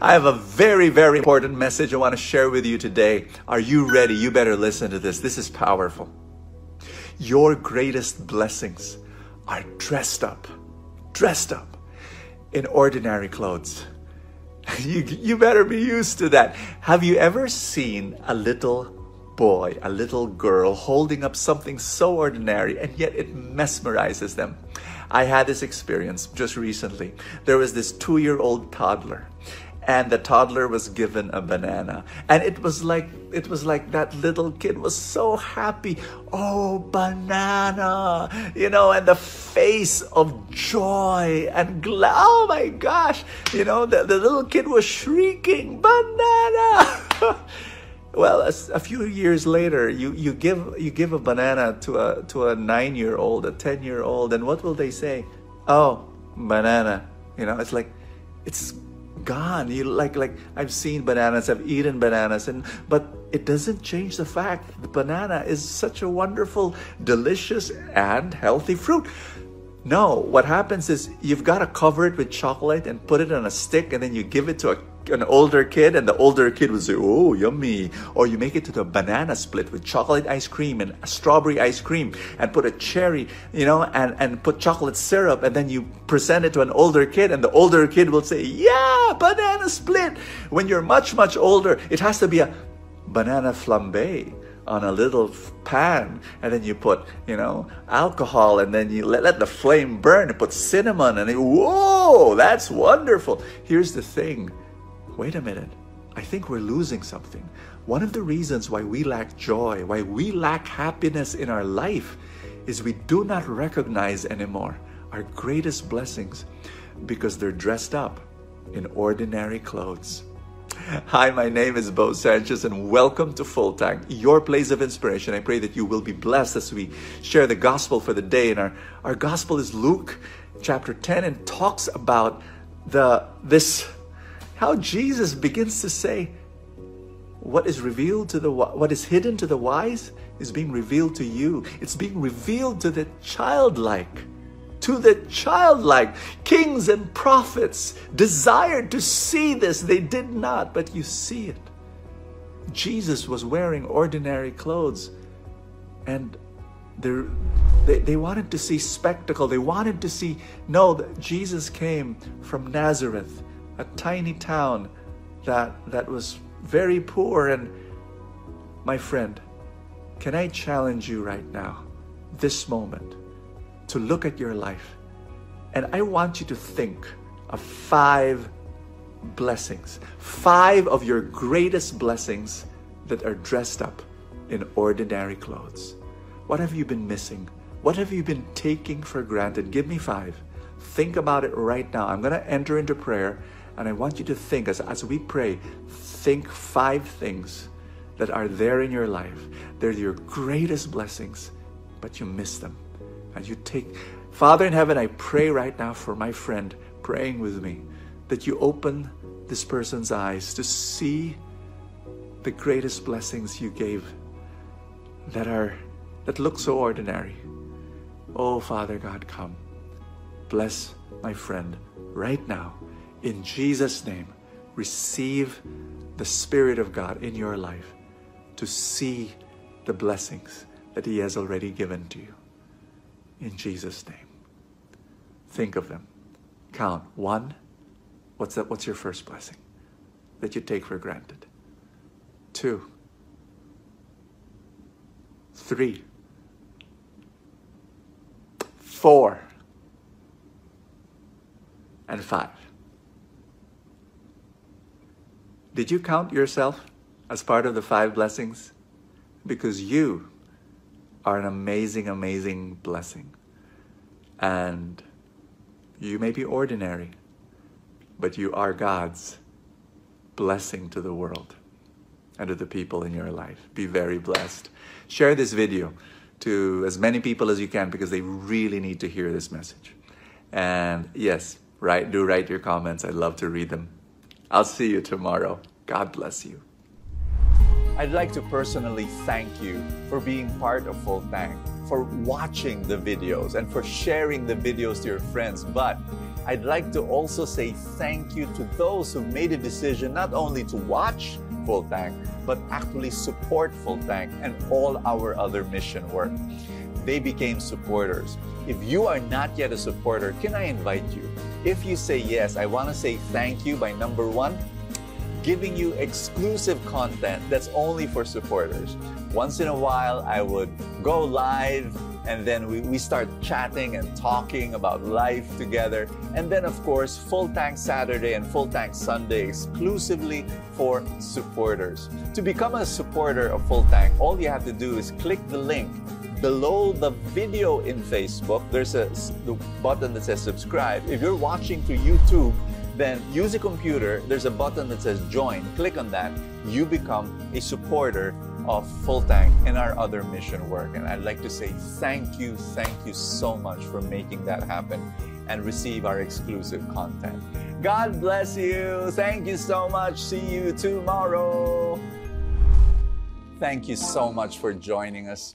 I have a very, very important message I want to share with you today. Are you ready? You better listen to this. This is powerful. Your greatest blessings are dressed up, dressed up in ordinary clothes. You, you better be used to that. Have you ever seen a little boy, a little girl holding up something so ordinary and yet it mesmerizes them? I had this experience just recently. There was this two year old toddler and the toddler was given a banana. And it was like it was like that little kid was so happy. Oh banana you know and the face of joy and oh my gosh you know the, the little kid was shrieking banana! Well a, a, few years later you, you give you give a banana to a to a nine year old a ten year old and what will they say? Oh banana you know it's like it's gone. You like like I've seen bananas, I've eaten bananas, and but it doesn't change the fact the banana is such a wonderful, delicious, and healthy fruit. No, what happens is you've got to cover it with chocolate and put it on a stick, and then you give it to a an older kid and the older kid would say, oh, yummy. Or you make it to the banana split with chocolate ice cream and strawberry ice cream and put a cherry, you know, and, and put chocolate syrup and then you present it to an older kid and the older kid will say, yeah, banana split. When you're much, much older, it has to be a banana flambe on a little pan and then you put you know alcohol and then you let, let the flame burn and put cinnamon and it, whoa that's wonderful here's the thing wait a minute, I think we're losing something. One of the reasons why we lack joy, why we lack happiness in our life, is we do not recognize anymore our greatest blessings because they're dressed up in ordinary clothes. Hi, my name is Bo Sanchez, and welcome to Full Tank, your place of inspiration. I pray that you will be blessed as we share the gospel for the day. And our, our gospel is Luke chapter 10 and talks about the this how Jesus begins to say, what is revealed to the what is hidden to the wise is being revealed to you. It's being revealed to the childlike. To the childlike. Kings and prophets desired to see this. They did not, but you see it. Jesus was wearing ordinary clothes and they, they wanted to see spectacle. They wanted to see, no, Jesus came from Nazareth a tiny town that that was very poor. And my friend can i challenge you right now this moment to look at your life? And i want you to think of five blessings five of your greatest blessings that are dressed up in ordinary clothes. What have you been missing? What have you been taking for granted? Give me five. Think about it right now. I'm going to enter into prayer and I want you to think, as, as we pray, think five things that are there in your life. They're your greatest blessings, but you miss them. And you take, Father in heaven, I pray right now for my friend praying with me that you open this person's eyes to see the greatest blessings you gave that are that look so ordinary. Oh Father God, come. Bless my friend right now in Jesus' name, receive the Spirit of God in your life to see the blessings that He has already given to you. In Jesus' name. Think of them. Count. One. What's that? What's your first blessing that you take for granted? Two. Three. Four. And five. Did you count yourself as part of the five blessings? Because you are an amazing, amazing blessing. And you may be ordinary, but you are God's blessing to the world. and to the people in your life. Be very blessed. Share this video to as many people as you can because they really need to hear this message. And yes, write do write your comments. I'd love to read them. I'll see you tomorrow. God bless you. I'd like to personally thank you for being part of Full Tank, for watching the videos, and for sharing the videos to your friends. But I'd like to also say thank you to those who made a decision not only to watch Full Tank, but actually support Full Tank and all our other mission work. They became supporters. If you are not yet a supporter, can I invite you? If you say yes, I want to say thank you by number one, giving you exclusive content that's only for supporters. Once in a while, I would go live and then we, we start chatting and talking about life together. And then, of course, Full Tank Saturday and Full Tank Sunday exclusively for supporters. To become a supporter of Full Tank, all you have to do is click the link below the video in Facebook. There's a the button that says subscribe. If you're watching through YouTube, then use a computer. There's a button that says join. Click on that. You become a supporter of Full Tank and our other mission work. And I'd like to say thank you, thank you so much for making that happen and receive our exclusive content. God bless you. Thank you so much. See you tomorrow. Thank you so much for joining us.